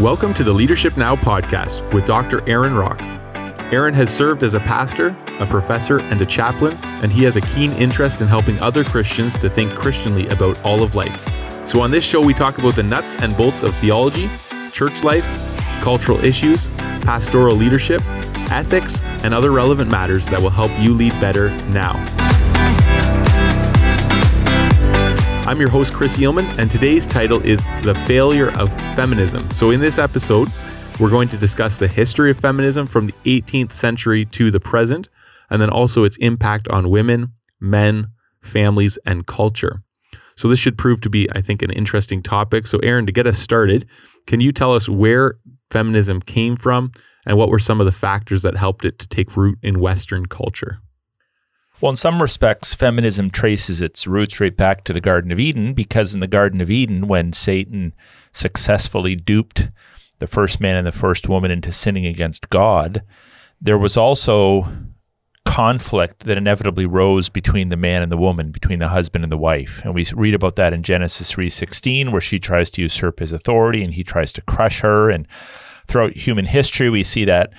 Welcome to the Leadership Now podcast with Dr. Aaron Rock. Aaron has served as a pastor, a professor, and a chaplain, and he has a keen interest in helping other Christians to think Christianly about all of life. So, on this show, we talk about the nuts and bolts of theology, church life, cultural issues, pastoral leadership, ethics, and other relevant matters that will help you lead better now. I'm your host, Chris Eelman, and today's title is The Failure of Feminism. So, in this episode, we're going to discuss the history of feminism from the 18th century to the present, and then also its impact on women, men, families, and culture. So, this should prove to be, I think, an interesting topic. So, Aaron, to get us started, can you tell us where feminism came from and what were some of the factors that helped it to take root in Western culture? Well, in some respects, feminism traces its roots right back to the Garden of Eden because in the Garden of Eden, when Satan successfully duped the first man and the first woman into sinning against God, there was also conflict that inevitably rose between the man and the woman, between the husband and the wife. And we read about that in Genesis 3:16 where she tries to usurp his authority and he tries to crush her and throughout human history we see that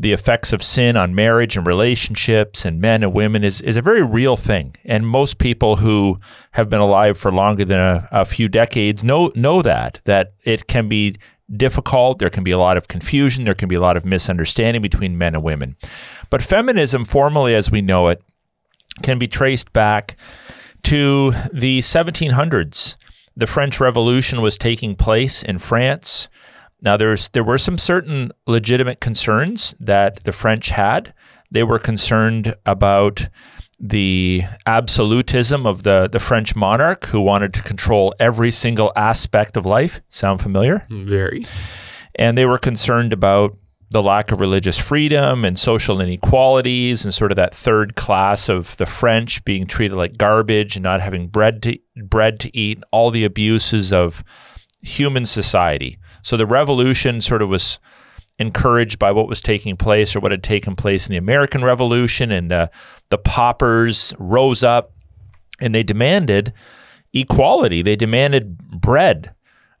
the effects of sin on marriage and relationships and men and women is, is a very real thing. And most people who have been alive for longer than a, a few decades know know that, that it can be difficult. There can be a lot of confusion. There can be a lot of misunderstanding between men and women. But feminism, formally as we know it, can be traced back to the 1700s. The French Revolution was taking place in France. Now, there's there were some certain legitimate concerns that the French had. They were concerned about the absolutism of the, the French monarch who wanted to control every single aspect of life. Sound familiar? Very. And they were concerned about the lack of religious freedom and social inequalities and sort of that third class of the French being treated like garbage and not having bread to bread to eat, all the abuses of human society. So the revolution sort of was encouraged by what was taking place or what had taken place in the American Revolution, and the the paupers rose up and they demanded equality. They demanded bread.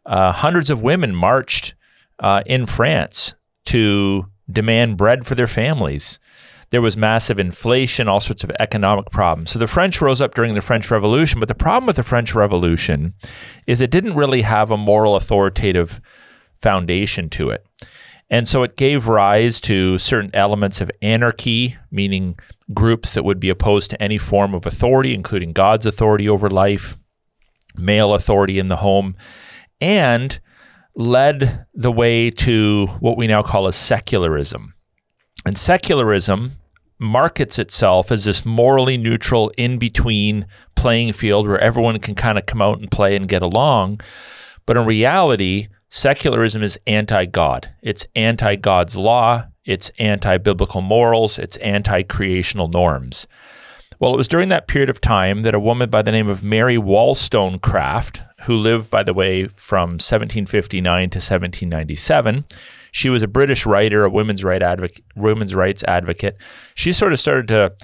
Uh, hundreds of women marched uh, in France to demand bread for their families. There was massive inflation, all sorts of economic problems. So the French rose up during the French Revolution, but the problem with the French Revolution is it didn't really have a moral authoritative foundation to it. And so it gave rise to certain elements of anarchy, meaning groups that would be opposed to any form of authority, including God's authority over life, male authority in the home, and led the way to what we now call as secularism. And secularism markets itself as this morally neutral, in between playing field where everyone can kind of come out and play and get along. But in reality, Secularism is anti God. It's anti God's law. It's anti biblical morals. It's anti creational norms. Well, it was during that period of time that a woman by the name of Mary Wollstonecraft, who lived, by the way, from 1759 to 1797, she was a British writer, a women's, right women's rights advocate. She sort of started to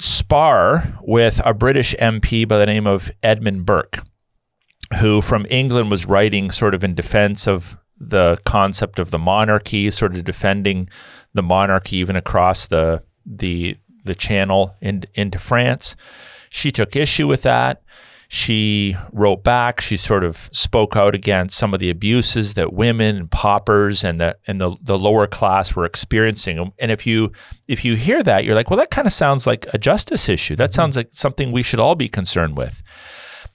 spar with a British MP by the name of Edmund Burke who from England was writing sort of in defense of the concept of the monarchy, sort of defending the monarchy even across the the the channel in, into France. She took issue with that. She wrote back. She sort of spoke out against some of the abuses that women and paupers and the and the, the lower class were experiencing. And if you if you hear that, you're like, well, that kind of sounds like a justice issue. That mm-hmm. sounds like something we should all be concerned with.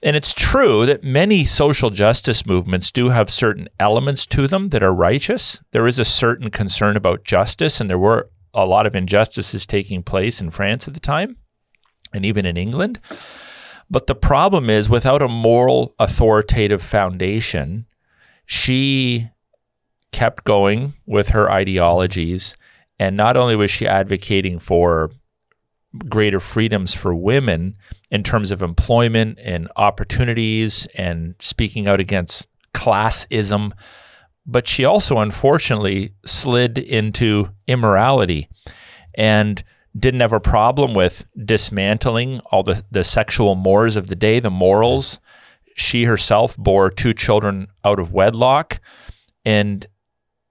And it's true that many social justice movements do have certain elements to them that are righteous. There is a certain concern about justice, and there were a lot of injustices taking place in France at the time and even in England. But the problem is, without a moral authoritative foundation, she kept going with her ideologies. And not only was she advocating for greater freedoms for women in terms of employment and opportunities and speaking out against classism. But she also, unfortunately, slid into immorality and didn't have a problem with dismantling all the, the sexual mores of the day, the morals. She herself bore two children out of wedlock. And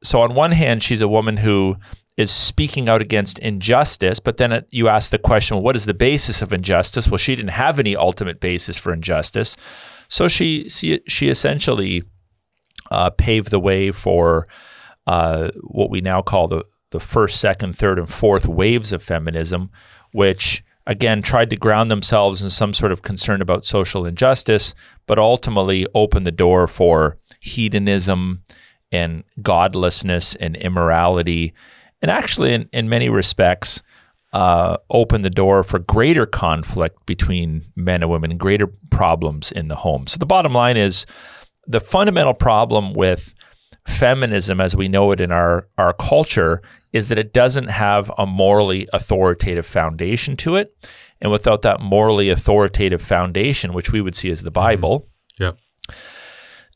so, on one hand, she's a woman who is speaking out against injustice, but then you ask the question, well, what is the basis of injustice? Well, she didn't have any ultimate basis for injustice. So she, she, she essentially uh, paved the way for uh, what we now call the, the first, second, third, and fourth waves of feminism, which again tried to ground themselves in some sort of concern about social injustice, but ultimately opened the door for hedonism and godlessness and immorality, and actually, in, in many respects, uh, opened the door for greater conflict between men and women, greater problems in the home. So the bottom line is the fundamental problem with feminism as we know it in our, our culture is that it doesn't have a morally authoritative foundation to it. And without that morally authoritative foundation, which we would see as the Bible, mm-hmm. yeah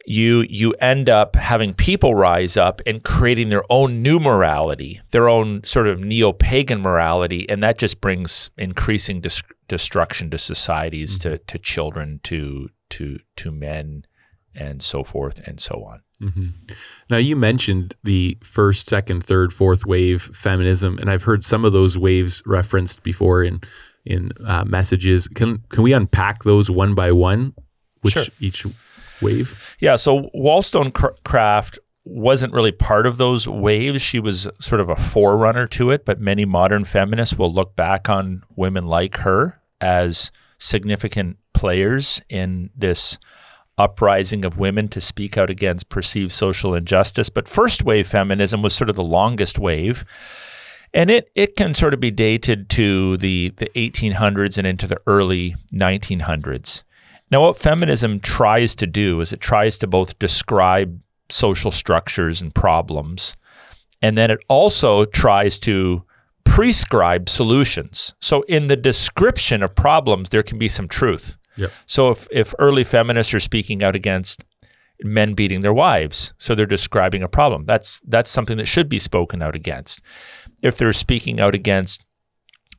you you end up having people rise up and creating their own new morality, their own sort of neo-pagan morality, and that just brings increasing dis- destruction to societies, mm-hmm. to to children, to to to men, and so forth and so on. Mm-hmm. Now you mentioned the first, second, third, fourth wave feminism, and I've heard some of those waves referenced before in in uh, messages. Can can we unpack those one by one? Which sure. each wave? Yeah. So Wollstonecraft wasn't really part of those waves. She was sort of a forerunner to it, but many modern feminists will look back on women like her as significant players in this uprising of women to speak out against perceived social injustice. But first wave feminism was sort of the longest wave. And it, it can sort of be dated to the, the 1800s and into the early 1900s. Now, what feminism tries to do is it tries to both describe social structures and problems, and then it also tries to prescribe solutions. So, in the description of problems, there can be some truth. Yep. So, if, if early feminists are speaking out against men beating their wives, so they're describing a problem, that's, that's something that should be spoken out against. If they're speaking out against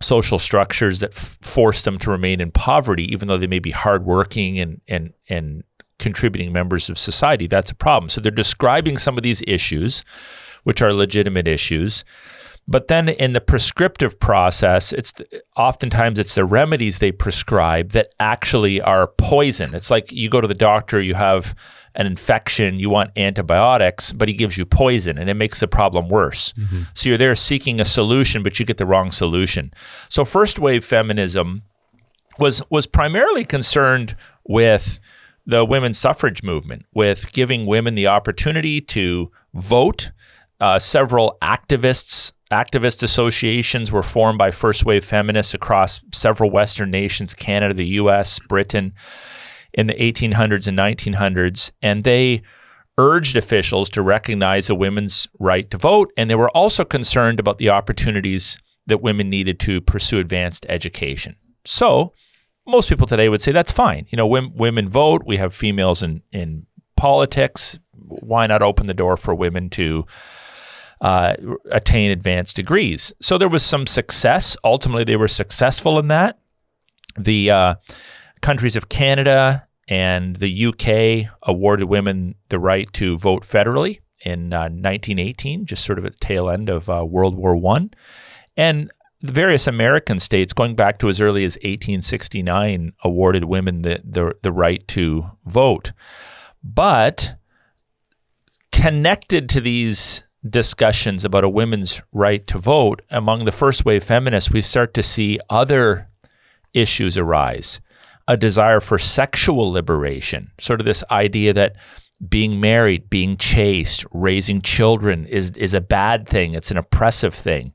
social structures that f- force them to remain in poverty, even though they may be hardworking and and and contributing members of society. That's a problem. So they're describing some of these issues, which are legitimate issues. But then in the prescriptive process, it's oftentimes it's the remedies they prescribe that actually are poison. It's like you go to the doctor, you have an infection, you want antibiotics, but he gives you poison and it makes the problem worse. Mm-hmm. So you're there seeking a solution, but you get the wrong solution. So first wave feminism was was primarily concerned with the women's suffrage movement, with giving women the opportunity to vote. Uh, several activists activist associations were formed by first wave feminists across several Western nations Canada, the US, Britain in the 1800s and 1900s, and they urged officials to recognize a women's right to vote, and they were also concerned about the opportunities that women needed to pursue advanced education. So, most people today would say that's fine. You know, women, women vote. We have females in in politics. Why not open the door for women to uh, attain advanced degrees? So there was some success. Ultimately, they were successful in that. The uh, countries of Canada and the UK awarded women the right to vote federally in uh, 1918, just sort of at the tail end of uh, World War One, and the various American states, going back to as early as 1869, awarded women the, the, the right to vote. But connected to these discussions about a women's right to vote, among the first wave feminists, we start to see other issues arise a desire for sexual liberation, sort of this idea that being married, being chaste, raising children is is a bad thing. It's an oppressive thing.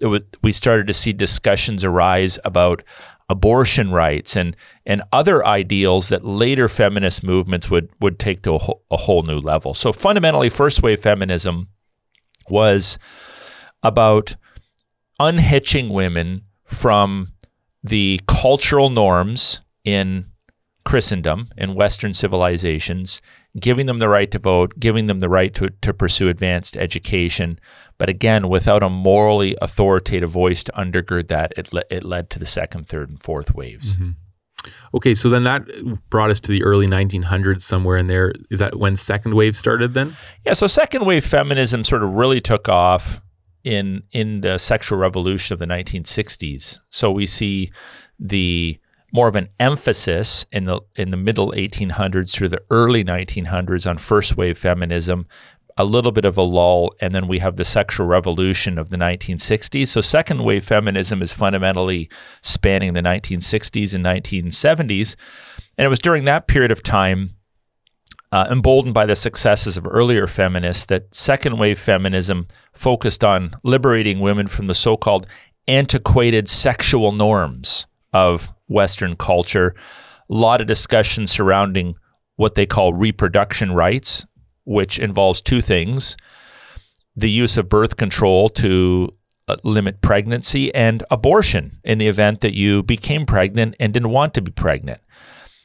Was, we started to see discussions arise about abortion rights and and other ideals that later feminist movements would would take to a, a whole new level. So fundamentally, first wave feminism was about unhitching women from the cultural norms in Christendom, in Western civilizations, giving them the right to vote, giving them the right to, to pursue advanced education. But again, without a morally authoritative voice to undergird that, it, le- it led to the second, third, and fourth waves. Mm-hmm. Okay, so then that brought us to the early 1900s, somewhere in there. Is that when second wave started then? Yeah, so second wave feminism sort of really took off in in the sexual revolution of the 1960s. So we see the more of an emphasis in the in the middle 1800s through the early 1900s on first wave feminism, a little bit of a lull, and then we have the sexual revolution of the 1960s. So second wave feminism is fundamentally spanning the 1960s and 1970s, and it was during that period of time. Uh, emboldened by the successes of earlier feminists, that second wave feminism focused on liberating women from the so called antiquated sexual norms of Western culture. A lot of discussion surrounding what they call reproduction rights, which involves two things the use of birth control to uh, limit pregnancy and abortion in the event that you became pregnant and didn't want to be pregnant.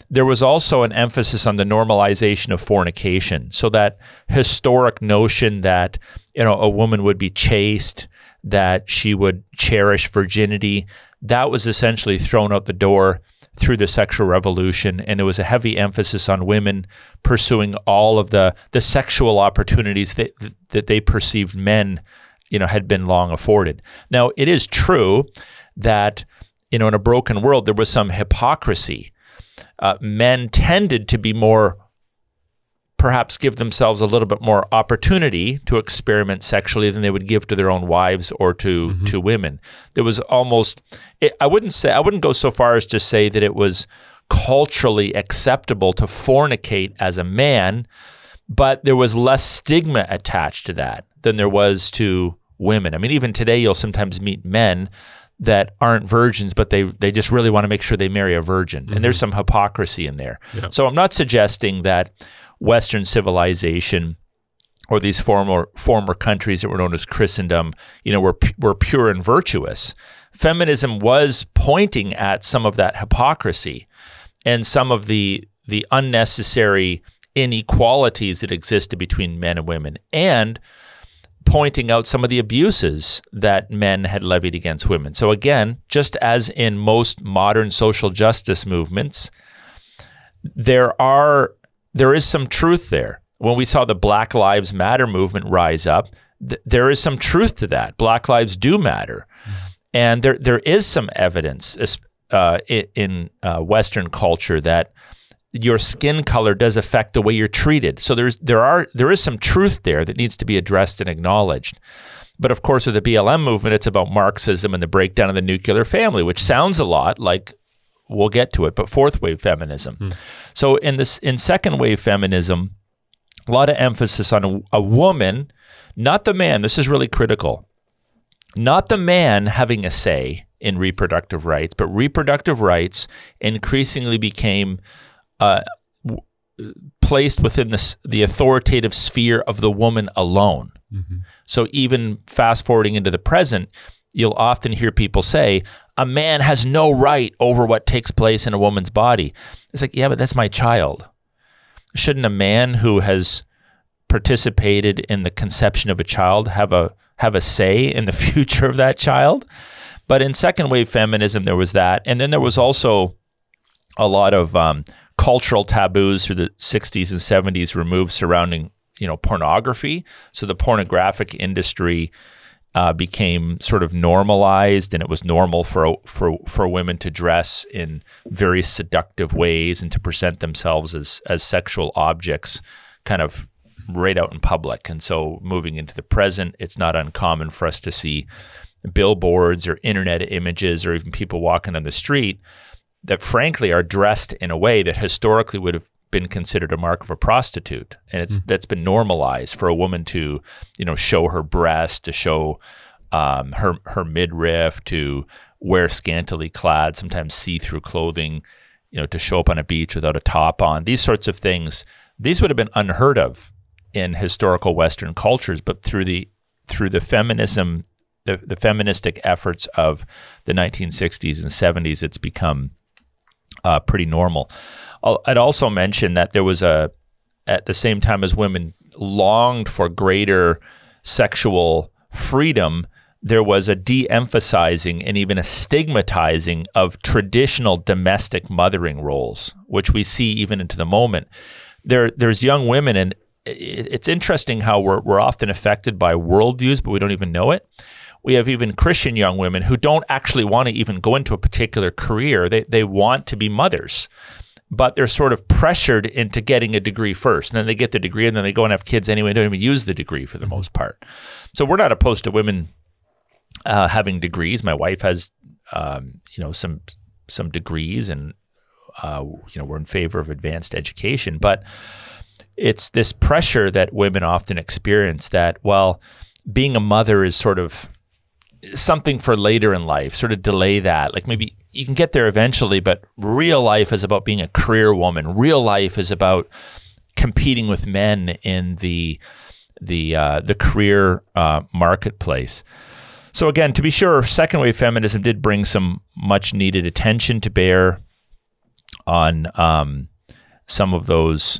There was also an emphasis on the normalization of fornication. So that historic notion that you know a woman would be chaste, that she would cherish virginity, that was essentially thrown out the door through the sexual revolution and there was a heavy emphasis on women pursuing all of the the sexual opportunities that that they perceived men you know had been long afforded. Now it is true that you know in a broken world there was some hypocrisy. Uh, men tended to be more perhaps give themselves a little bit more opportunity to experiment sexually than they would give to their own wives or to mm-hmm. to women. There was almost it, I wouldn't say I wouldn't go so far as to say that it was culturally acceptable to fornicate as a man, but there was less stigma attached to that than there was to women. I mean, even today you'll sometimes meet men that aren't virgins, but they they just really want to make sure they marry a virgin, mm-hmm. and there's mm-hmm. some hypocrisy in there. Yeah. So I'm not suggesting that Western civilization or these former former countries that were known as Christendom, you know, were were pure and virtuous. Feminism was pointing at some of that hypocrisy and some of the the unnecessary inequalities that existed between men and women, and pointing out some of the abuses that men had levied against women. So again, just as in most modern social justice movements, there are there is some truth there. When we saw the Black Lives Matter movement rise up, th- there is some truth to that. Black lives do matter, and there there is some evidence uh, in uh, Western culture that your skin color does affect the way you're treated. So there's there are there is some truth there that needs to be addressed and acknowledged. But of course, with the BLM movement, it's about Marxism and the breakdown of the nuclear family, which sounds a lot like we'll get to it, but fourth wave feminism. Hmm. So in this in second wave feminism, a lot of emphasis on a, a woman, not the man. This is really critical. Not the man having a say in reproductive rights, but reproductive rights increasingly became uh, w- placed within the, the authoritative sphere of the woman alone. Mm-hmm. So even fast forwarding into the present, you'll often hear people say, a man has no right over what takes place in a woman's body. It's like, yeah, but that's my child. Shouldn't a man who has participated in the conception of a child have a have a say in the future of that child? But in second wave feminism, there was that, and then there was also a lot of um, cultural taboos through the 60s and 70s removed surrounding you know pornography. So the pornographic industry uh, became sort of normalized, and it was normal for for for women to dress in very seductive ways and to present themselves as as sexual objects, kind of right out in public. And so, moving into the present, it's not uncommon for us to see billboards or internet images or even people walking on the street that, frankly, are dressed in a way that historically would have been considered a mark of a prostitute, and it's mm. that's been normalized for a woman to, you know, show her breast, to show um, her her midriff, to wear scantily clad, sometimes see through clothing, you know, to show up on a beach without a top on. These sorts of things, these would have been unheard of in historical Western cultures, but through the through the feminism, the, the feministic efforts of the 1960s and 70s, it's become uh, pretty normal. I'd also mention that there was a, at the same time as women longed for greater sexual freedom, there was a de emphasizing and even a stigmatizing of traditional domestic mothering roles, which we see even into the moment. There, there's young women, and it's interesting how we're, we're often affected by worldviews, but we don't even know it. We have even Christian young women who don't actually want to even go into a particular career. They, they want to be mothers but they're sort of pressured into getting a degree first. And then they get the degree and then they go and have kids anyway, and don't even use the degree for the most part. So we're not opposed to women uh, having degrees. My wife has, um, you know, some some degrees, and uh, you know, we're in favor of advanced education. But it's this pressure that women often experience that, well, being a mother is sort of something for later in life, sort of delay that. Like maybe you can get there eventually, but real life is about being a career woman. Real life is about competing with men in the the uh, the career uh, marketplace. So again, to be sure, second wave feminism did bring some much needed attention to bear on um, some of those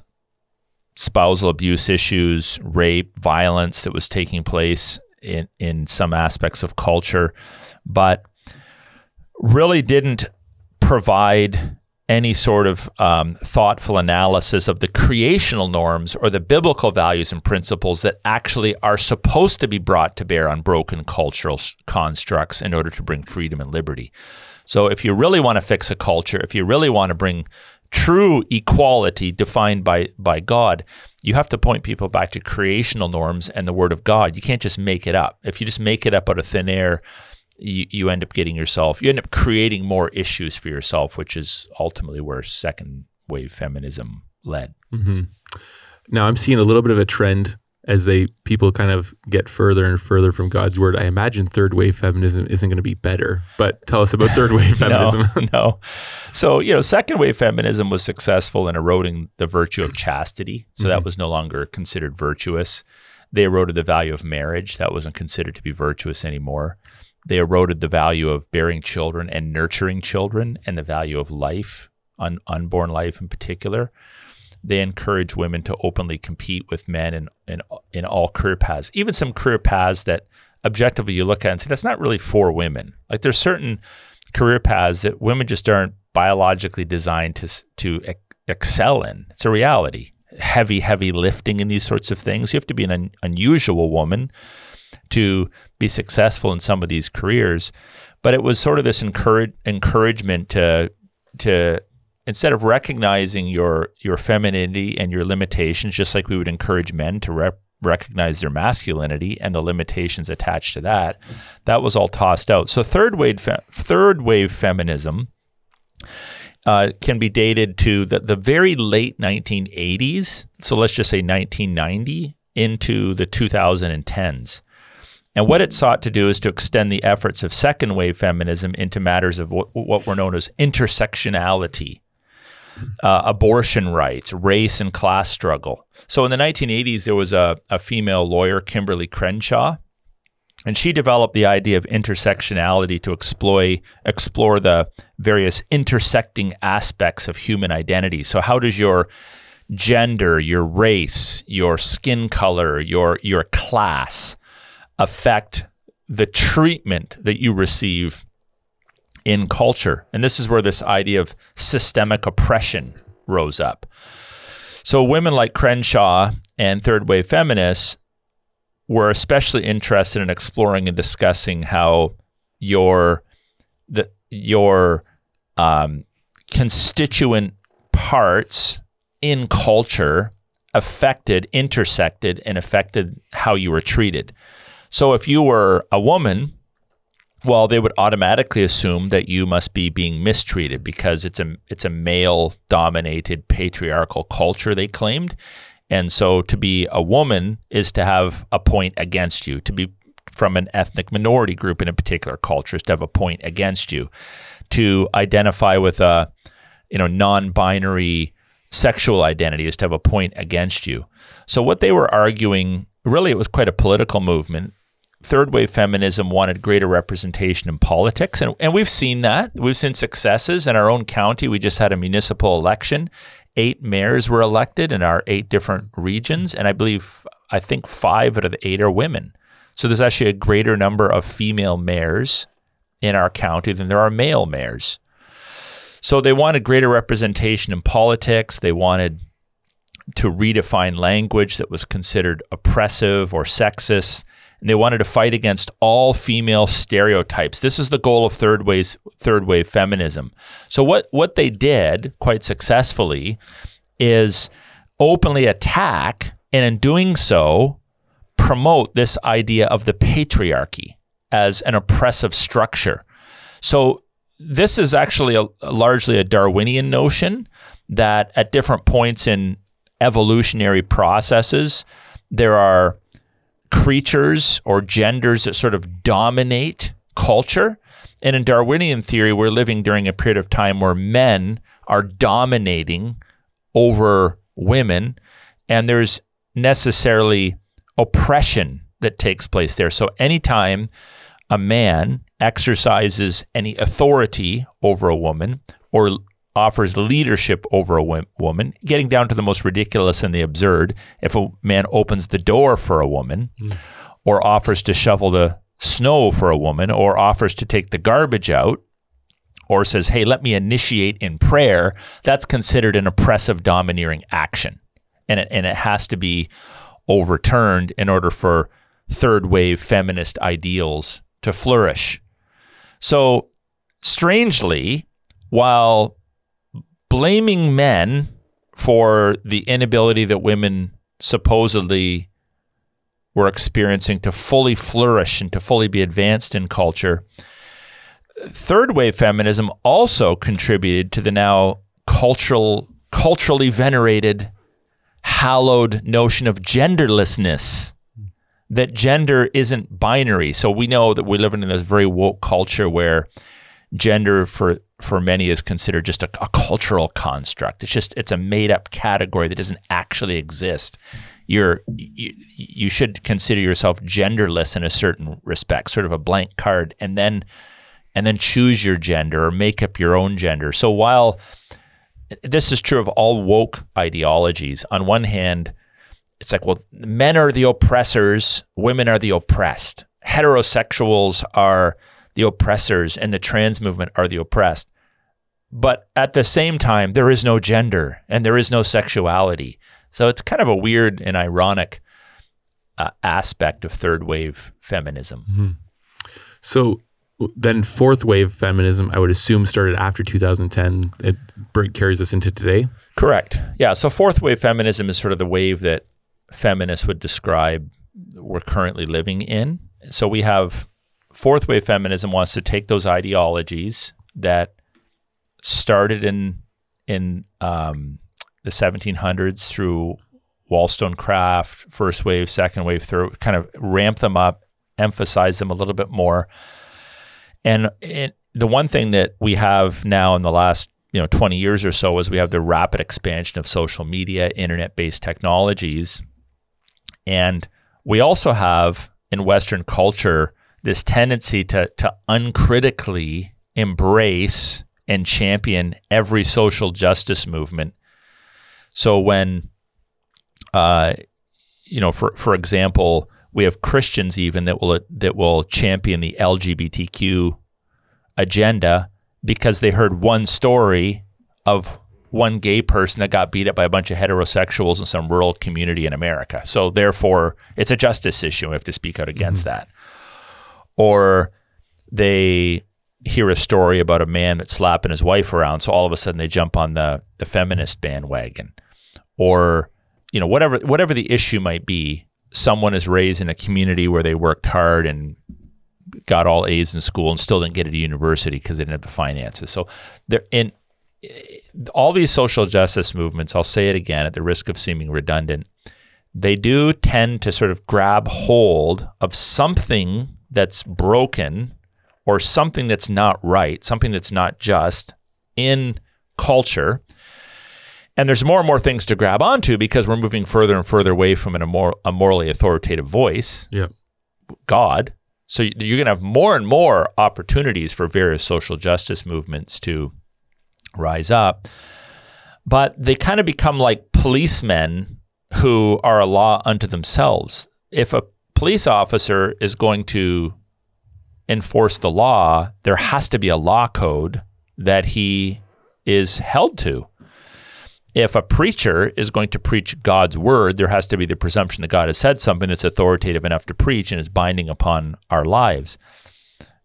spousal abuse issues, rape, violence that was taking place in in some aspects of culture, but really didn't provide any sort of um, thoughtful analysis of the creational norms or the biblical values and principles that actually are supposed to be brought to bear on broken cultural constructs in order to bring freedom and liberty. So, if you really want to fix a culture, if you really want to bring true equality defined by, by God, you have to point people back to creational norms and the Word of God. You can't just make it up. If you just make it up out of thin air, you, you end up getting yourself, you end up creating more issues for yourself, which is ultimately where second wave feminism led. Mm-hmm. Now I'm seeing a little bit of a trend as they people kind of get further and further from God's word. I imagine third wave feminism isn't going to be better. But tell us about third wave feminism. no, no. So you know, second wave feminism was successful in eroding the virtue of chastity. So mm-hmm. that was no longer considered virtuous. They eroded the value of marriage. That wasn't considered to be virtuous anymore. They eroded the value of bearing children and nurturing children and the value of life, un- unborn life in particular. They encourage women to openly compete with men in, in, in all career paths, even some career paths that objectively you look at and say, that's not really for women. Like there's certain career paths that women just aren't biologically designed to, to excel in. It's a reality. Heavy, heavy lifting in these sorts of things. You have to be an un- unusual woman to be successful in some of these careers. But it was sort of this encourage, encouragement to to instead of recognizing your your femininity and your limitations, just like we would encourage men to rep, recognize their masculinity and the limitations attached to that, that was all tossed out. So third wave fe- third wave feminism. Uh, can be dated to the, the very late 1980s. So let's just say 1990 into the 2010s. And what it sought to do is to extend the efforts of second wave feminism into matters of what, what were known as intersectionality, uh, abortion rights, race and class struggle. So in the 1980s, there was a, a female lawyer, Kimberlé Crenshaw, and she developed the idea of intersectionality to explore, explore the various intersecting aspects of human identity. So, how does your gender, your race, your skin color, your, your class, affect the treatment that you receive in culture. And this is where this idea of systemic oppression rose up. So, women like Crenshaw and third wave feminists were especially interested in exploring and discussing how your the your um, constituent parts in culture affected, intersected, and affected how you were treated. So if you were a woman, well, they would automatically assume that you must be being mistreated because it's a it's a male dominated patriarchal culture they claimed. And so to be a woman is to have a point against you, to be from an ethnic minority group in a particular culture is to have a point against you. To identify with a you know non-binary sexual identity is to have a point against you. So what they were arguing really it was quite a political movement third wave feminism wanted greater representation in politics. And, and we've seen that. We've seen successes in our own county. We just had a municipal election. Eight mayors were elected in our eight different regions. And I believe, I think five out of the eight are women. So there's actually a greater number of female mayors in our county than there are male mayors. So they wanted greater representation in politics. They wanted to redefine language that was considered oppressive or sexist. And they wanted to fight against all female stereotypes. This is the goal of third wave third wave feminism. So what what they did quite successfully is openly attack and in doing so promote this idea of the patriarchy as an oppressive structure. So this is actually a, largely a Darwinian notion that at different points in evolutionary processes, there are creatures or genders that sort of dominate culture. And in Darwinian theory, we're living during a period of time where men are dominating over women, and there's necessarily oppression that takes place there. So anytime a man exercises any authority over a woman or offers leadership over a woman, getting down to the most ridiculous and the absurd. If a man opens the door for a woman, mm. or offers to shovel the snow for a woman, or offers to take the garbage out, or says, Hey, let me initiate in prayer, that's considered an oppressive, domineering action. And it, and it has to be overturned in order for third wave feminist ideals to flourish. So, strangely, while blaming men for the inability that women supposedly were experiencing to fully flourish and to fully be advanced in culture, third wave feminism also contributed to the now cultural culturally venerated hallowed notion of genderlessness that gender isn't binary. So we know that we live in this very woke culture where gender for for many is considered just a, a cultural construct. It's just it's a made up category that doesn't actually exist. You're you, you should consider yourself genderless in a certain respect, sort of a blank card, and then and then choose your gender or make up your own gender. So while this is true of all woke ideologies, on one hand, it's like, well, men are the oppressors, women are the oppressed. Heterosexuals are the oppressors and the trans movement are the oppressed. But at the same time, there is no gender and there is no sexuality. So it's kind of a weird and ironic uh, aspect of third wave feminism. Mm-hmm. So then fourth wave feminism, I would assume, started after 2010. It carries us into today. Correct. Yeah. So fourth wave feminism is sort of the wave that feminists would describe we're currently living in. So we have fourth wave feminism wants to take those ideologies that started in in um, the 1700s through Wollstonecraft, first wave, second wave, third, kind of ramp them up, emphasize them a little bit more. And it, the one thing that we have now in the last you know 20 years or so is we have the rapid expansion of social media, internet-based technologies, and we also have in Western culture this tendency to to uncritically embrace and champion every social justice movement. So when, uh, you know, for for example, we have Christians even that will that will champion the LGBTQ agenda because they heard one story of one gay person that got beat up by a bunch of heterosexuals in some rural community in America. So therefore, it's a justice issue. We have to speak out against mm-hmm. that or they hear a story about a man that's slapping his wife around, so all of a sudden they jump on the the feminist bandwagon, or you know whatever whatever the issue might be. Someone is raised in a community where they worked hard and got all A's in school and still didn't get into university because they didn't have the finances. So they're in all these social justice movements. I'll say it again at the risk of seeming redundant. They do tend to sort of grab hold of something that's broken or something that's not right, something that's not just in culture. And there's more and more things to grab onto because we're moving further and further away from an, a, a morally authoritative voice, yeah. God. So you're going to have more and more opportunities for various social justice movements to rise up. But they kind of become like policemen who are a law unto themselves. If a police officer is going to enforce the law, there has to be a law code that he is held to. If a preacher is going to preach God's word, there has to be the presumption that God has said something that's authoritative enough to preach and is binding upon our lives.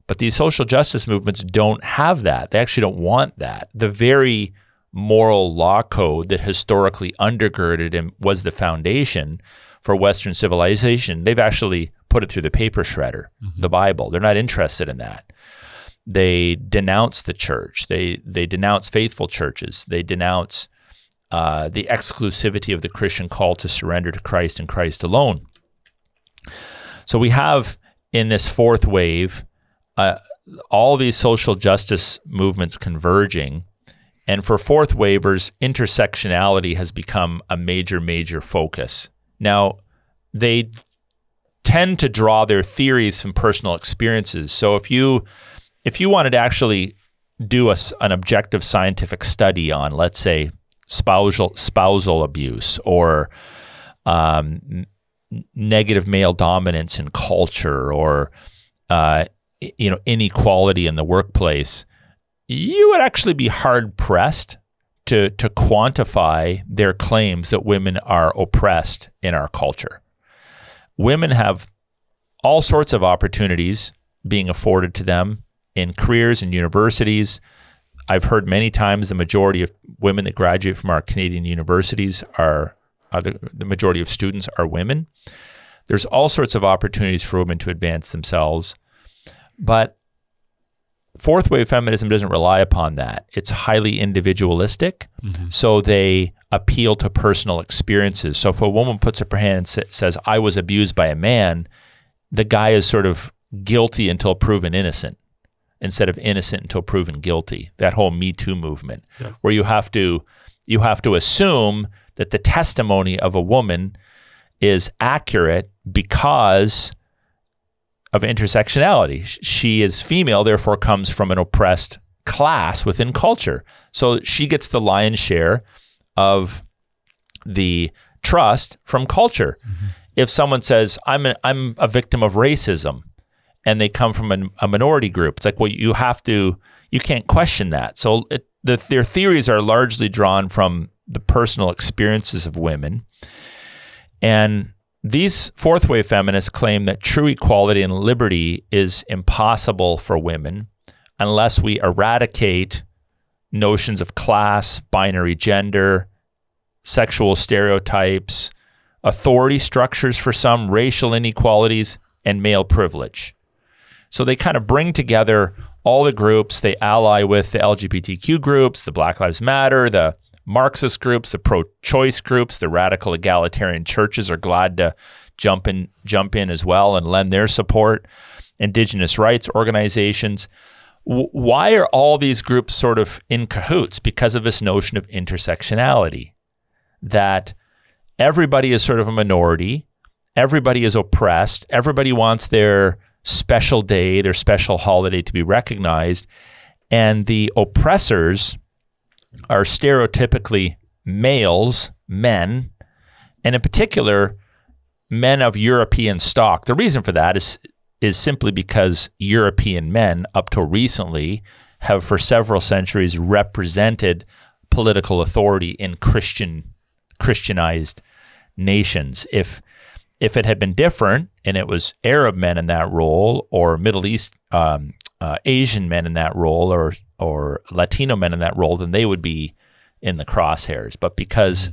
But these social justice movements don't have that. They actually don't want that. The very moral law code that historically undergirded and was the foundation for Western civilization, they've actually put it through the paper shredder, mm-hmm. the Bible. They're not interested in that. They denounce the church. They they denounce faithful churches. They denounce uh, the exclusivity of the Christian call to surrender to Christ and Christ alone. So we have in this fourth wave uh, all these social justice movements converging. And for fourth waivers, intersectionality has become a major, major focus. Now, they tend to draw their theories from personal experiences. So if you if you wanted to actually do a, an objective scientific study on, let's say, spousal spousal abuse or um, negative male dominance in culture or uh, you know inequality in the workplace, you would actually be hard pressed to to quantify their claims that women are oppressed in our culture. Women have all sorts of opportunities being afforded to them in careers and universities. I've heard many times the majority of women that graduate from our Canadian universities are, are the, the majority of students are women. There's all sorts of opportunities for women to advance themselves, but fourth wave feminism doesn't rely upon that. It's highly individualistic. Mm-hmm. So they appeal to personal experiences. So if a woman puts up her hand and sa- says, I was abused by a man, the guy is sort of guilty until proven innocent instead of innocent until proven guilty. That whole Me Too movement, yeah. where you have to you have to assume that the testimony of a woman is accurate because of intersectionality. She is female, therefore comes from an oppressed class within culture. So she gets the lion's share of the trust from culture. Mm-hmm. If someone says, I'm a, I'm a victim of racism, and they come from an, a minority group. It's like, well, you have to, you can't question that. So it, the, their theories are largely drawn from the personal experiences of women. And these fourth wave feminists claim that true equality and liberty is impossible for women unless we eradicate notions of class, binary gender, sexual stereotypes, authority structures for some, racial inequalities, and male privilege. So they kind of bring together all the groups. They ally with the LGBTQ groups, the Black Lives Matter, the Marxist groups, the pro-choice groups, the radical egalitarian churches are glad to jump in, jump in as well and lend their support. Indigenous rights organizations. W- why are all these groups sort of in cahoots? Because of this notion of intersectionality, that everybody is sort of a minority, everybody is oppressed, everybody wants their special day, their special holiday to be recognized. And the oppressors are stereotypically males, men, and in particular, men of European stock. The reason for that is is simply because European men, up till recently, have for several centuries represented political authority in Christian Christianized nations. If if it had been different and it was Arab men in that role or Middle East um, uh, Asian men in that role or or Latino men in that role, then they would be in the crosshairs. But because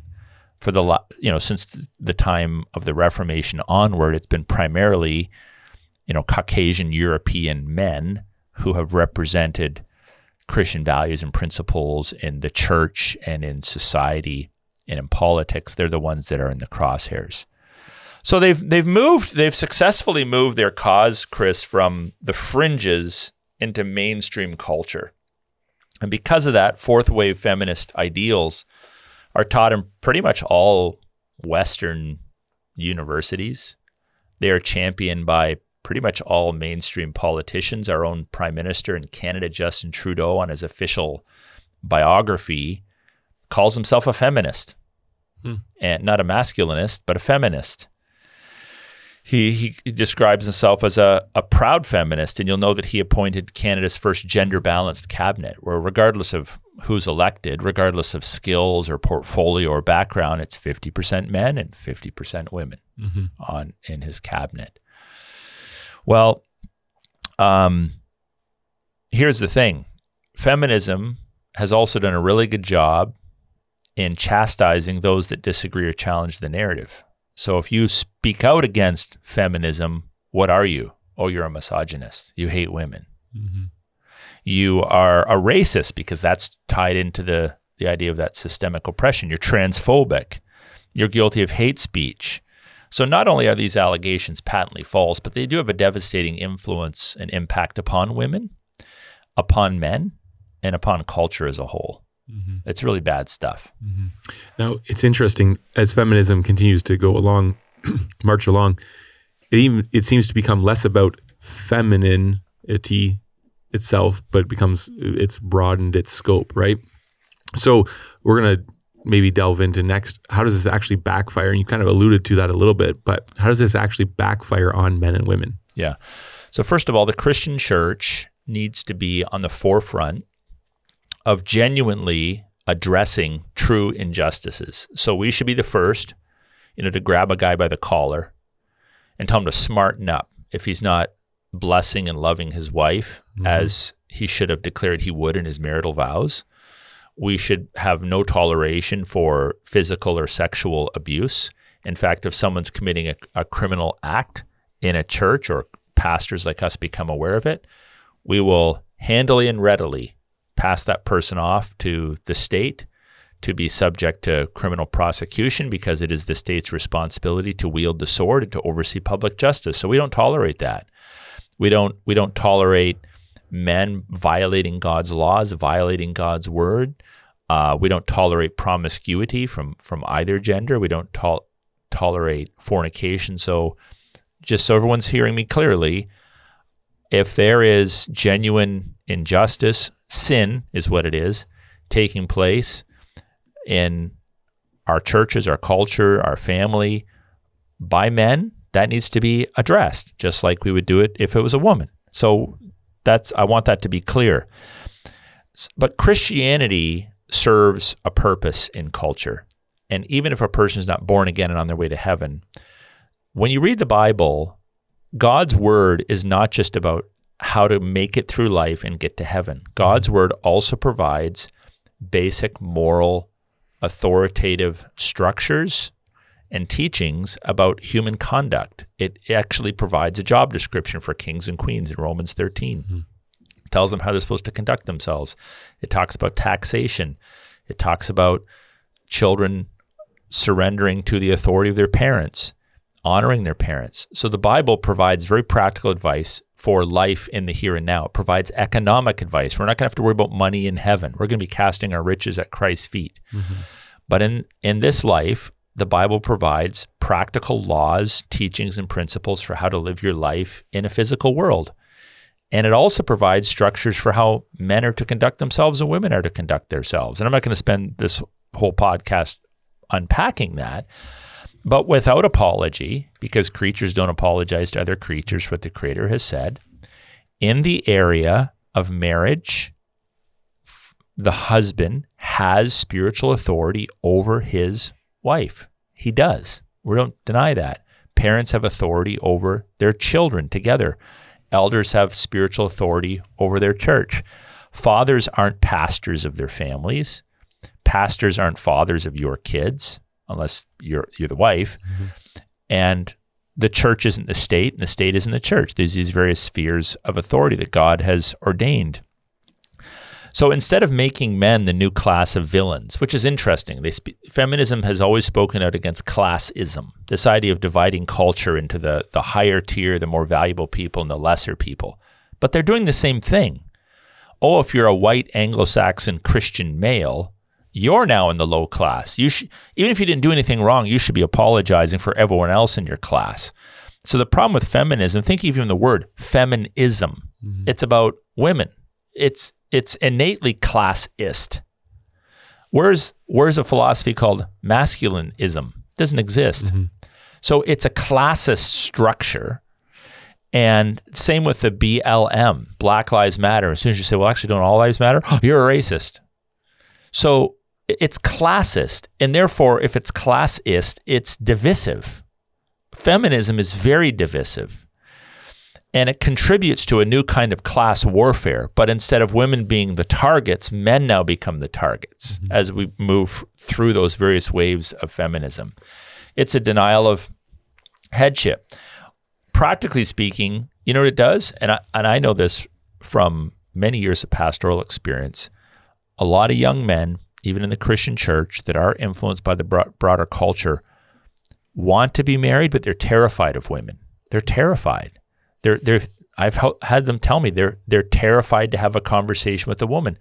for the you know since the time of the Reformation onward, it's been primarily you know Caucasian European men who have represented Christian values and principles in the church and in society and in politics. They're the ones that are in the crosshairs. So they've they've moved, they've successfully moved their cause, Chris, from the fringes into mainstream culture. And because of that, fourth wave feminist ideals are taught in pretty much all Western universities. They are championed by pretty much all mainstream politicians. Our own prime minister in Canada, Justin Trudeau, on his official biography, calls himself a feminist. Hmm. And not a masculinist, but a feminist. He, he describes himself as a, a proud feminist, and you'll know that he appointed Canada's first gender balanced cabinet, where regardless of who's elected, regardless of skills or portfolio or background, it's 50% men and 50% women Mm-hmm. on in his cabinet. Well, um, here's the thing: feminism has also done a really good job in chastising those that disagree or challenge the narrative. So if you speak out against feminism, what are you? Oh, you're a misogynist. You hate women. Mm-hmm. You are a racist because that's tied into the the idea of that systemic oppression. You're transphobic. You're guilty of hate speech. So not only are these allegations patently false, but they do have a devastating influence and impact upon women, upon men, and upon culture as a whole. Mm-hmm. It's really bad stuff. Now it's interesting as feminism continues to go along, march along. It even it seems to become less about femininity itself, but it becomes it's broadened its scope, right? So we're gonna maybe delve into next. How does this actually backfire? And you kind of alluded to that a little bit, but how does this actually backfire on men and women? Yeah. So first of all, the Christian church needs to be on the forefront of genuinely addressing true injustices. So we should be the first, you know, to grab a guy by the collar and tell him to smarten up if he's not blessing and loving his wife mm-hmm. as he should have declared he would in his marital vows. We should have no toleration for physical or sexual abuse. In fact, if someone's committing a, a criminal act in a church or pastors like us become aware of it, we will handily and readily pass that person off to the state to be subject to criminal prosecution because it is the state's responsibility to wield the sword and to oversee public justice. So we don't tolerate that. We don't we don't tolerate men violating God's laws, violating God's word. Uh, we don't tolerate promiscuity from from either gender. We don't tol- tolerate fornication. So, just so everyone's hearing me clearly, if there is genuine injustice, sin is what it is, taking place in our churches, our culture, our family by men, that needs to be addressed, just like we would do it if it was a woman. So that's I want that to be clear. But Christianity serves a purpose in culture. And even if a person is not born again and on their way to heaven, when you read the Bible, God's word is not just about how to make it through life and get to heaven. God's mm-hmm. word also provides basic moral, authoritative structures and teachings about human conduct. It actually provides a job description for kings and queens in Romans 13. It tells them how they're supposed to conduct themselves. It talks about taxation. It talks about children surrendering to the authority of their parents, honoring their parents. So the Bible provides very practical advice for life in the here and now. It provides economic advice. We're not going to have to worry about money in heaven. We're going to be casting our riches at Christ's feet. Mm-hmm. But in in this life, the Bible provides practical laws, teachings, and principles for how to live your life in a physical world. And it also provides structures for how men are to conduct themselves and women are to conduct themselves. And I'm not going to spend this whole podcast unpacking that. But without apology, because creatures don't apologize to other creatures for what the Creator has said, in the area of marriage, the husband has spiritual authority over his wife. He does. We don't deny that. Parents have authority over their children together. Elders have spiritual authority over their church. Fathers aren't pastors of their families. Pastors aren't fathers of your kids unless you're you're the wife. Mm-hmm. And the church isn't the state, and the state isn't the church. There's these various spheres of authority that God has ordained. So instead of making men the new class of villains, which is interesting, they spe- feminism has always spoken out against classism, this idea of dividing culture into the, the higher tier, the more valuable people, and the lesser people. But they're doing the same thing. Oh, if you're a white Anglo Saxon Christian male, you're now in the low class. You should, even if you didn't do anything wrong, you should be apologizing for everyone else in your class. So the problem with feminism, think even the word feminism. Mm-hmm. It's about women. It's it's innately classist. Where's where's a philosophy called masculinism? Doesn't exist. Mm-hmm. So it's a classist structure. And same with the BLM, Black Lives Matter. As soon as you say, well, actually, don't all lives matter? You're a racist. So it's classist. And therefore, if it's classist, it's divisive. Feminism is very divisive and it contributes to a new kind of class warfare. But instead of women being the targets, men now become the targets mm-hmm. as we move through those various waves of feminism. It's a denial of headship. Practically speaking, you know what it does? And I, and I know this from many years of pastoral experience. A lot of young men, even in the Christian church, that are influenced by the broader culture, want to be married, but they're terrified of women. They're terrified they're they're I've had them tell me they're they're terrified to have a conversation with a woman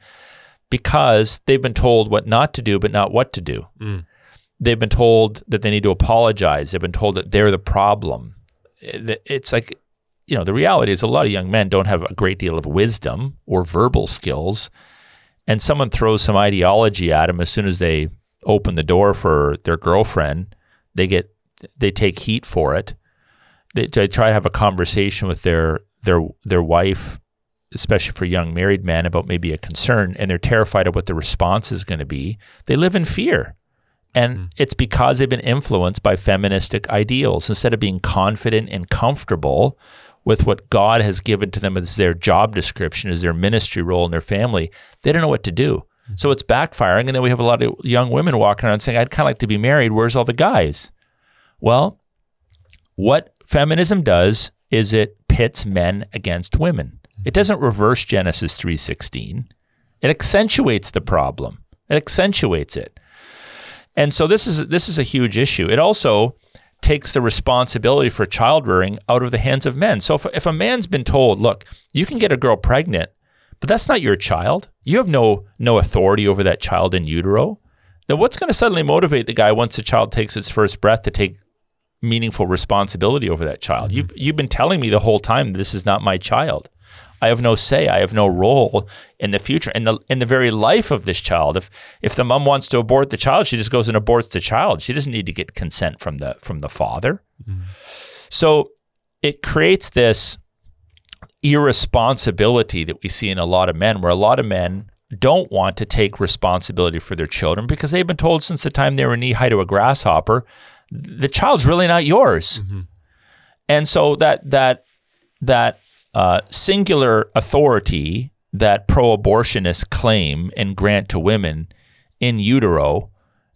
because they've been told what not to do but not what to do. Mm. They've been told that they need to apologize. They've been told that they're the problem. It's like you know, the reality is a lot of young men don't have a great deal of wisdom or verbal skills. And someone throws some ideology at them as soon as they open the door for their girlfriend, they get they take heat for it they, they try to have a conversation with their their their wife, especially for young married men, about maybe a concern, and they're terrified of what the response is going to be. They live in fear. And mm. it's because they've been influenced by feministic ideals. Instead of being confident and comfortable with what God has given to them as their job description, as their ministry role in their family, they don't know what to do. Mm. So it's backfiring. And then we have a lot of young women walking around saying, I'd kind of like to be married. Where's all the guys? Well, what feminism does is it pits men against women. It doesn't reverse Genesis 3:16. It accentuates the problem. It accentuates it. And so this is this is a huge issue. It also takes the responsibility for child rearing out of the hands of men. So if, if a man's been told, look, you can get a girl pregnant, but that's not your child. You have no no authority over that child in utero. Then what's going to suddenly motivate the guy once the child takes its first breath to take meaningful responsibility over that child. Mm-hmm. You you've been telling me the whole time this is not my child. I have no say. I have no role in the future in the in the very life of this child. If if the mom wants to abort the child, she just goes and aborts the child. She doesn't need to get consent from the from the father. Mm-hmm. So it creates this irresponsibility that we see in a lot of men, where a lot of men don't want to take responsibility for their children because they've been told since the time they were knee high to a grasshopper the child's really not yours. Mm-hmm. And so that that that uh, singular authority that pro-abortionists claim and grant to women in utero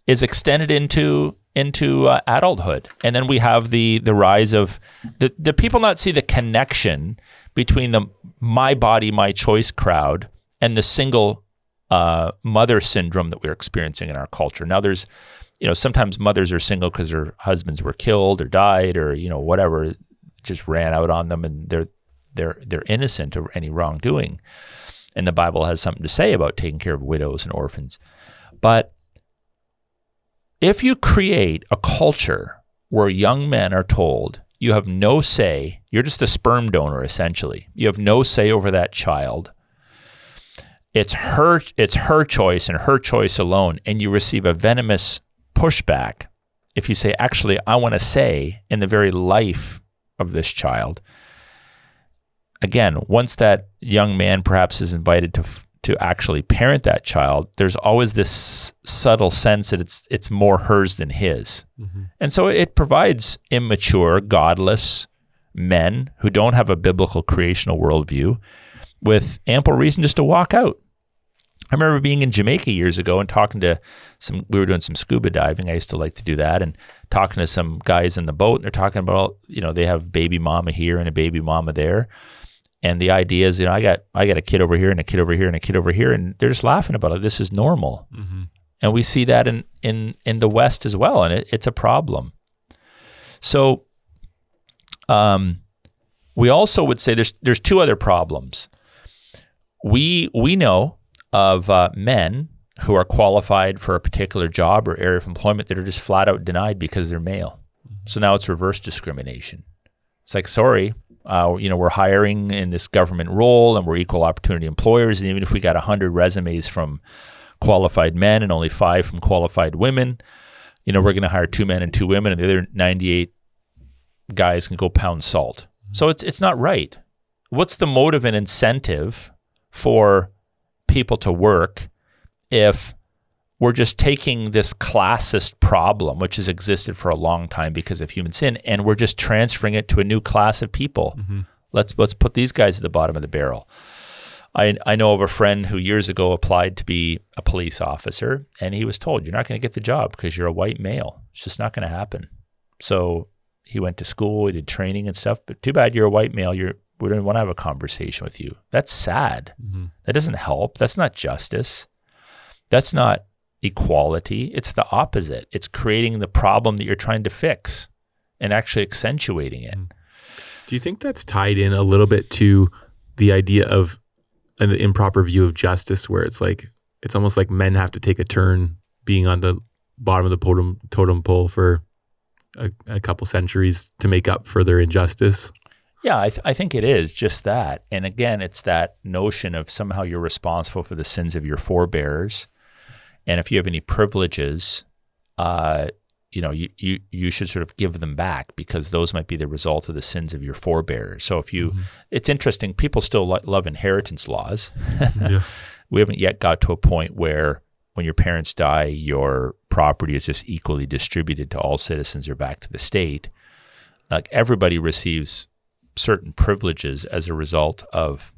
is extended into into uh, adulthood, and then we have the the rise of the the people not see the connection between the my body my choice crowd and the single uh, mother syndrome that we're experiencing in our culture. Now there's you know, sometimes mothers are single because their husbands were killed or died or you know whatever, just ran out on them, and they're they're they're innocent of any wrongdoing. And the Bible has something to say about taking care of widows and orphans. But if you create a culture where young men are told you have no say, you're just a sperm donor essentially. You have no say over that child. It's her it's her choice and her choice alone and you receive a venomous pushback if you say, actually, I want to say in the very life of this child. Again, once that young man perhaps is invited to to actually parent that child, there's always this subtle sense that it's it's more hers than his, mm-hmm. and so it provides immature, godless men who don't have a biblical creational worldview with ample reason just to walk out I remember being in Jamaica years ago and talking to some. We were doing some scuba diving. I used to like to do that, and talking to some guys in the boat. And they're talking about, you know, they have baby mama here and a baby mama there, and the idea is, you know, I got I got a kid over here and a kid over here and a kid over here, and they're just laughing about it. This is normal, mm-hmm. and we see that in in in the West as well, and it, it's a problem. So, um, we also would say there's there's two other problems. We we know of uh, men who are qualified for a particular job or area of employment that are just flat out denied because they're male. So now it's reverse discrimination. It's like, sorry, uh, you know, we're hiring in this government role and we're equal opportunity employers. And even if we got 100 resumes from qualified men and only five from qualified women, you know, we're going to hire two men and two women, and the other 98 guys can go pound salt. So it's it's not right. What's the motive and incentive for people to work if we're just taking this classist problem, which has existed for a long time because of human sin, and we're just transferring it to a new class of people. Mm-hmm. Let's let's put these guys at the bottom of the barrel. I I know of a friend who years ago applied to be a police officer, and he was told you're not going to get the job because you're a white male. It's just not going to happen. So he went to school, he did training and stuff. But too bad you're a white male. You're we don't want to have a conversation with you. That's sad. Mm-hmm. That doesn't help. That's not justice. That's not equality. It's the opposite. It's creating the problem that you're trying to fix and actually accentuating it. Mm. Do you think that's tied in a little bit to the idea of an improper view of justice, where it's like it's almost like men have to take a turn being on the bottom of the totem totem pole for a, a couple centuries to make up for their injustice? Yeah, I, th- I think it is just that. And again, it's that notion of somehow you're responsible for the sins of your forebears. And if you have any privileges, uh, you know, you, you, you should sort of give them back because those might be the result of the sins of your forebears. So if you, it's interesting, people still lo- love inheritance laws. yeah. we haven't yet got to a point where when your parents die, your property is just equally distributed to all citizens or back to the state. Like everybody receives certain privileges as a result of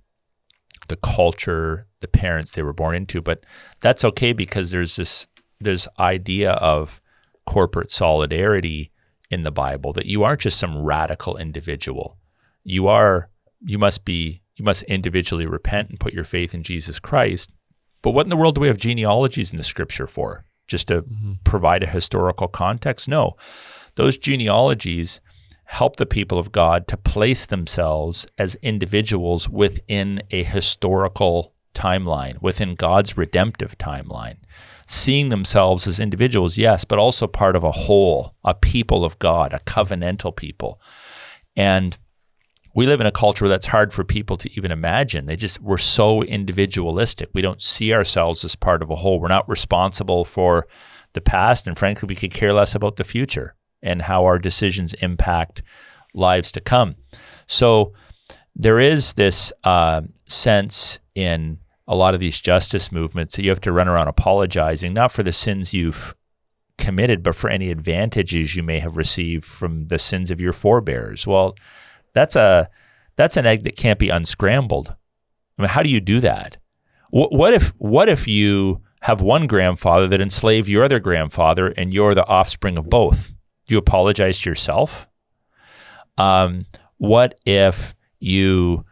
the culture, the parents they were born into. But that's okay because there's this this idea of corporate solidarity in the Bible that you aren't just some radical individual. You are you must be you must individually repent and put your faith in Jesus Christ. But what in the world do we have genealogies in the scripture for? Just to mm-hmm. provide a historical context? No. Those genealogies help the people of God to place themselves as individuals within a historical timeline, within God's redemptive timeline. Seeing themselves as individuals, yes, but also part of a whole, a people of God, a covenantal people. And we live in a culture that's hard for people to even imagine. They just, we're so individualistic. We don't see ourselves as part of a whole. We're not responsible for the past. And frankly, we could care less about the future and how our decisions impact lives to come. So there is this uh, sense in a lot of these justice movements that you have to run around apologizing, not for the sins you've committed, but for any advantages you may have received from the sins of your forebears. Well, that's a that's an egg that can't be unscrambled. I mean, how do you do that? What, what if what if you have one grandfather that enslaved your other grandfather, and you're the offspring of both? Do you apologize to yourself? Um, what if you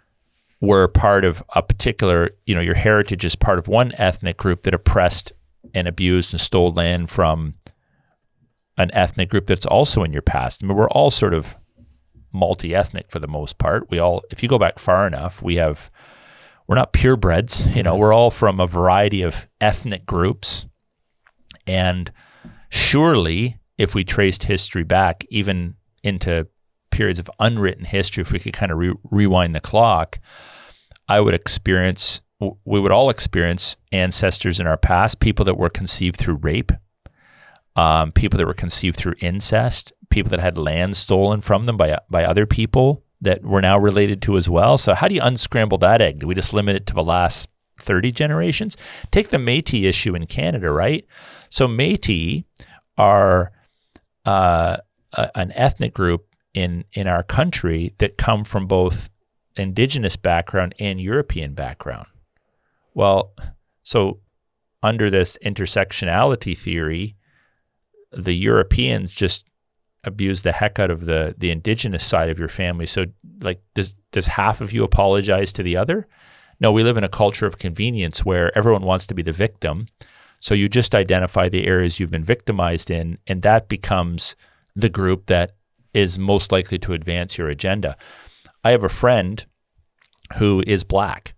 were part of a particular, you know, your heritage is part of one ethnic group that oppressed and abused and stole land from an ethnic group that's also in your past? I mean, we're all sort of multi-ethnic for the most part. We all, if you go back far enough, we have, we're not purebreds. You know, we're all from a variety of ethnic groups, and surely, if we traced history back, even into periods of unwritten history, if we could kind of re- rewind the clock, I would experience, we would all experience ancestors in our past, people that were conceived through rape, um, people that were conceived through incest, people that had land stolen from them by by other people that we're now related to as well. So how do you unscramble that egg? Do we just limit it to the last 30 generations? Take the Métis issue in Canada, right? So Métis are uh, a, an ethnic group in in our country that come from both indigenous background and European background. Well, so under this intersectionality theory, the Europeans just abuse the heck out of the the indigenous side of your family. So like does does half of you apologize to the other? No, we live in a culture of convenience where everyone wants to be the victim. So you just identify the areas you've been victimized in and that becomes the group that is most likely to advance your agenda. I have a friend who is black.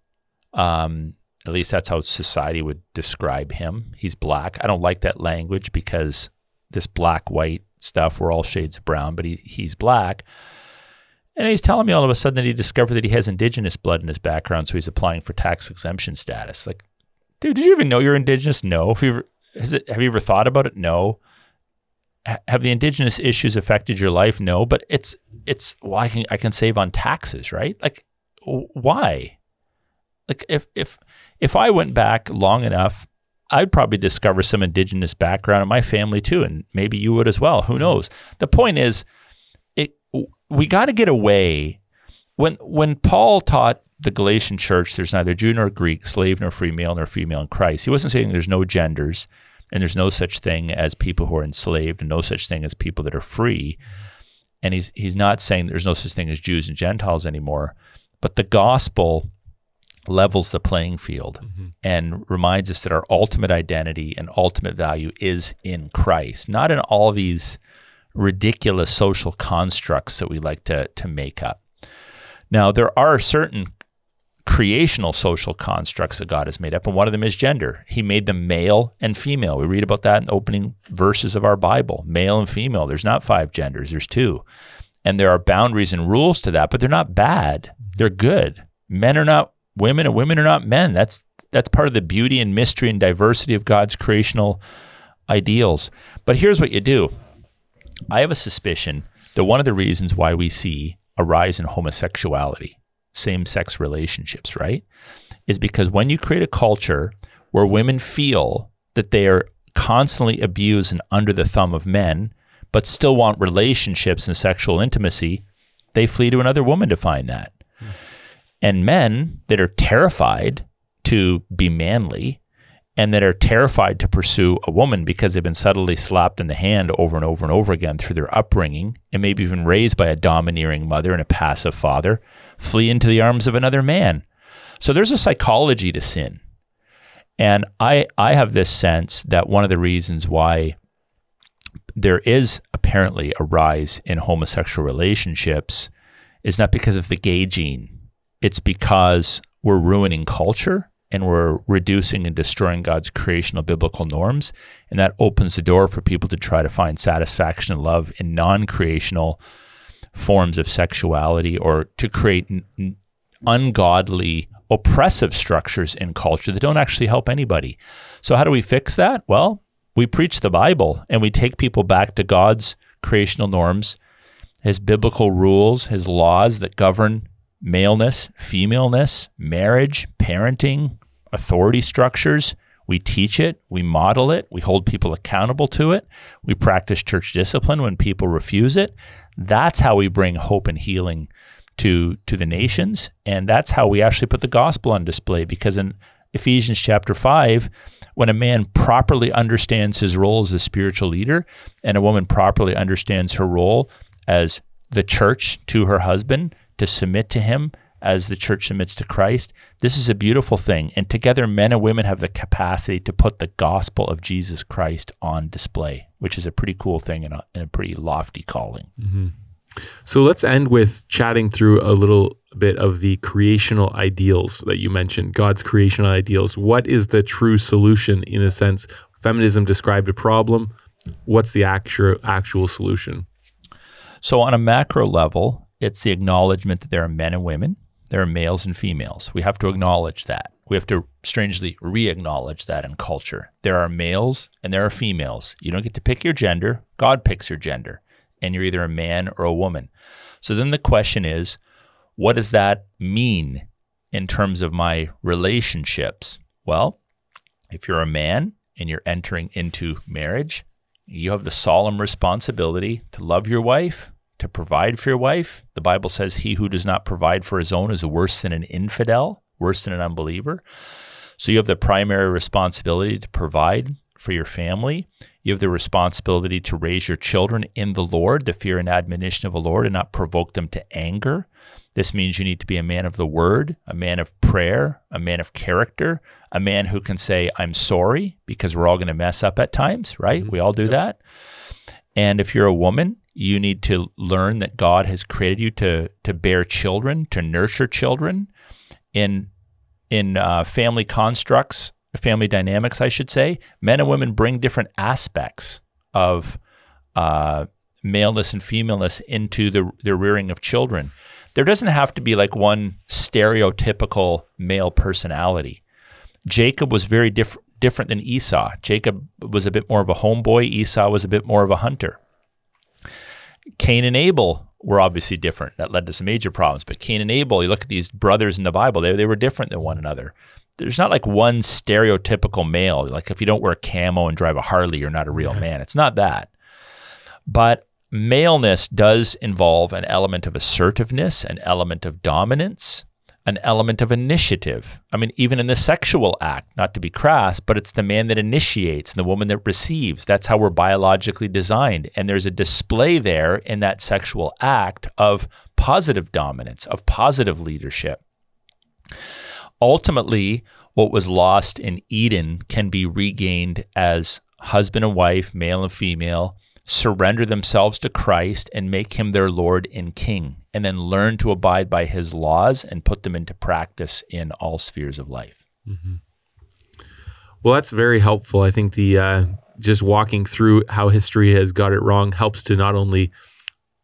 Um, at least that's how society would describe him. He's black. I don't like that language because this black white stuff, we're all shades of brown, but he, he's black. And he's telling me all of a sudden that he discovered that he has indigenous blood in his background, so he's applying for tax exemption status. Like, dude, did you even know you're indigenous? No. Have you ever, it, have you ever thought about it? No. Ha- have the indigenous issues affected your life? No, but it's it's well, I can I can save on taxes, right? Like why? Like if if if I went back long enough, I'd probably discover some indigenous background in my family too, and maybe you would as well. Who knows? The point is, it we got to get away when when Paul taught the Galatian church, there's neither Jew nor Greek, slave nor free male nor female in Christ. He wasn't saying there's no genders and there's no such thing as people who are enslaved and no such thing as people that are free. And he's he's not saying there's no such thing as Jews and Gentiles anymore. But the gospel levels the playing field mm-hmm. and reminds us that our ultimate identity and ultimate value is in Christ, not in all these ridiculous social constructs that we like to to make up. Now, there are certain creational social constructs that God has made up, and one of them is gender. He made them male and female. We read about that in the opening verses of our Bible male and female. There's not five genders, there's two. And there are boundaries and rules to that, but they're not bad. They're good. Men are not women, and women are not men. That's that's part of the beauty and mystery and diversity of God's creational ideals. But here's what you do. I have a suspicion that one of the reasons why we see a rise in homosexuality same sex relationships, right? Is because when you create a culture where women feel that they are constantly abused and under the thumb of men, but still want relationships and sexual intimacy, they flee to another woman to find that. Mm. And men that are terrified to be manly and that are terrified to pursue a woman because they've been subtly slapped in the hand over and over and over again through their upbringing and maybe even raised by a domineering mother and a passive father flee into the arms of another man. So there's a psychology to sin. And I, I have this sense that one of the reasons why there is apparently a rise in homosexual relationships is not because of the gay gene. It's because we're ruining culture and we're reducing and destroying God's creational biblical norms. And that opens the door for people to try to find satisfaction and love in non creational forms of sexuality or to create n- ungodly, oppressive structures in culture that don't actually help anybody. So, how do we fix that? Well, we preach the Bible and we take people back to God's creational norms, His biblical rules, His laws that govern maleness, femaleness, marriage, parenting, authority structures. We teach it, we model it, we hold people accountable to it, we practice church discipline when people refuse it. That's how we bring hope and healing to to the nations, and that's how we actually put the gospel on display. Because in Ephesians chapter five, when a man properly understands his role as a spiritual leader, and a woman properly understands her role as the church to her husband to submit to him as the church submits to Christ. This is a beautiful thing. And together, men and women have the capacity to put the gospel of Jesus Christ on display, which is a pretty cool thing and a, and a pretty lofty calling. Mm-hmm. So let's end with chatting through a little bit of the creational ideals that you mentioned, God's creational ideals. What is the true solution in a sense? Feminism described a problem. What's the actual actual solution? So on a macro level, it's the acknowledgement that there are men and women there are males and females. We have to acknowledge that. We have to strangely re acknowledge that in culture. There are males and there are females. You don't get to pick your gender, God picks your gender, and you're either a man or a woman. So then the question is what does that mean in terms of my relationships? Well, if you're a man and you're entering into marriage, you have the solemn responsibility to love your wife, to provide for your wife. The Bible says, He who does not provide for his own is worse than an infidel, worse than an unbeliever. So you have the primary responsibility to provide for your family. You have the responsibility to raise your children in the Lord, the fear and admonition of the Lord, and not provoke them to anger. This means you need to be a man of the word, a man of prayer, a man of character, a man who can say, I'm sorry, because we're all going to mess up at times, right? Mm-hmm. We all do yep. that. And if you're a woman, you need to learn that God has created you to to bear children, to nurture children in in uh, family constructs, family dynamics, I should say. Men and women bring different aspects of uh, maleness and femaleness into the the rearing of children. There doesn't have to be like one stereotypical male personality. Jacob was very different different than Esau. Jacob was a bit more of a homeboy, Esau was a bit more of a hunter. Cain and Abel were obviously different. That led to some major problems. But Cain and Abel, you look at these brothers in the Bible, they, they were different than one another. There's not like one stereotypical male. Like if you don't wear camo and drive a Harley, you're not a real man. It's not that. But maleness does involve an element of assertiveness, an element of dominance, an element of initiative. I mean, even in the sexual act, not to be crass, but it's the man that initiates and the woman that receives. That's how we're biologically designed. And there's a display there in that sexual act of positive dominance, of positive leadership. Ultimately, what was lost in Eden can be regained as husband and wife, male and female, surrender themselves to Christ and make him their Lord and King, and then learn to abide by his laws and put them into practice in all spheres of life. Mm-hmm. Well, that's very helpful. I think the uh, just walking through how history has got it wrong helps to not only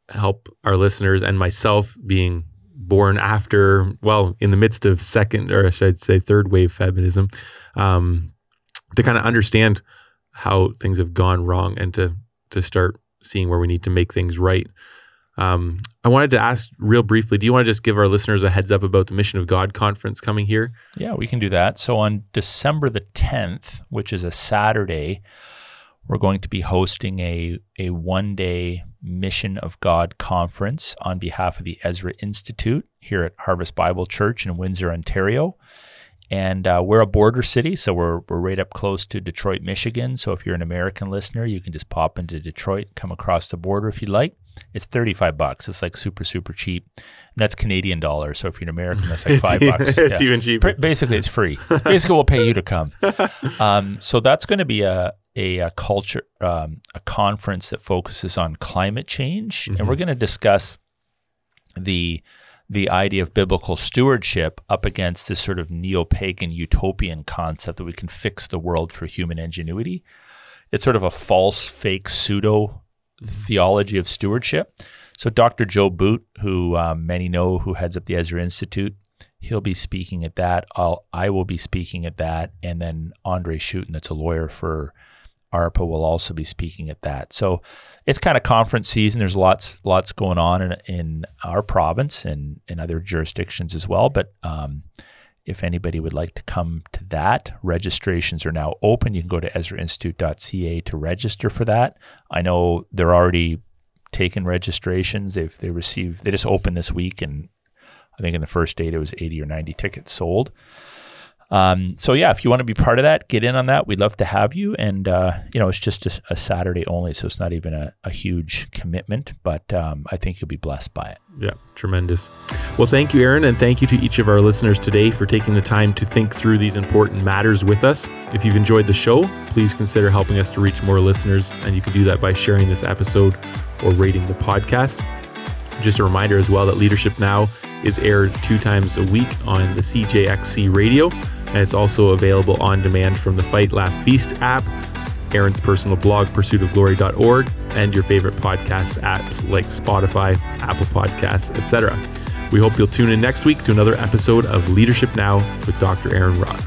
help our listeners and myself being born after, well, in the midst of second, or I should say third wave feminism, um, to kind of understand how things have gone wrong and to to start seeing where we need to make things right. Um, I wanted to ask real briefly do you want to just give our listeners a heads up about the Mission of God conference coming here? Yeah, we can do that. So on December the 10th, which is a Saturday, we're going to be hosting a, a one day Mission of God conference on behalf of the Ezra Institute here at Harvest Bible Church in Windsor, Ontario. And uh, we're a border city, so we're, we're right up close to Detroit, Michigan. So if you're an American listener, you can just pop into Detroit, come across the border if you'd like. It's 35 bucks. It's like super, super cheap. And that's Canadian dollars. So if you're an American, that's like five bucks. it's yeah. even cheaper. Basically, it's free. Basically, we'll pay you to come. Um, so that's going to be a, a, a culture, um, a conference that focuses on climate change. Mm-hmm. And we're going to discuss the the idea of biblical stewardship up against this sort of neo pagan utopian concept that we can fix the world for human ingenuity. It's sort of a false, fake, pseudo theology of stewardship. So, Dr. Joe Boot, who um, many know, who heads up the Ezra Institute, he'll be speaking at that. I'll, I will be speaking at that. And then Andre Schutten, that's a lawyer for ARPA will also be speaking at that. So it's kind of conference season. There's lots lots going on in, in our province and in other jurisdictions as well. But um, if anybody would like to come to that, registrations are now open. You can go to EzraInstitute.ca to register for that. I know they're already taking registrations. They've they received they just opened this week, and I think in the first day there was 80 or 90 tickets sold. Um, so yeah, if you want to be part of that, get in on that. We'd love to have you. And uh, you know, it's just a, a, Saturday only, so it's not even a, a huge commitment. But um, I think you'll be blessed by it. Yeah, tremendous. Well, thank you, Aaron, and thank you to each of our listeners today for taking the time to think through these important matters with us. If you've enjoyed the show, please consider helping us to reach more listeners, and you can do that by sharing this episode or rating the podcast. Just a reminder as well that Leadership Now is aired two times a week on the CJXC radio and it's also available on demand from the Fight Laugh Feast app, Aaron's personal blog, pursuitofglory.org, and your favorite podcast apps like Spotify, Apple Podcasts, etc. We hope you'll tune in next week to another episode of Leadership Now with Dr. Aaron Rock.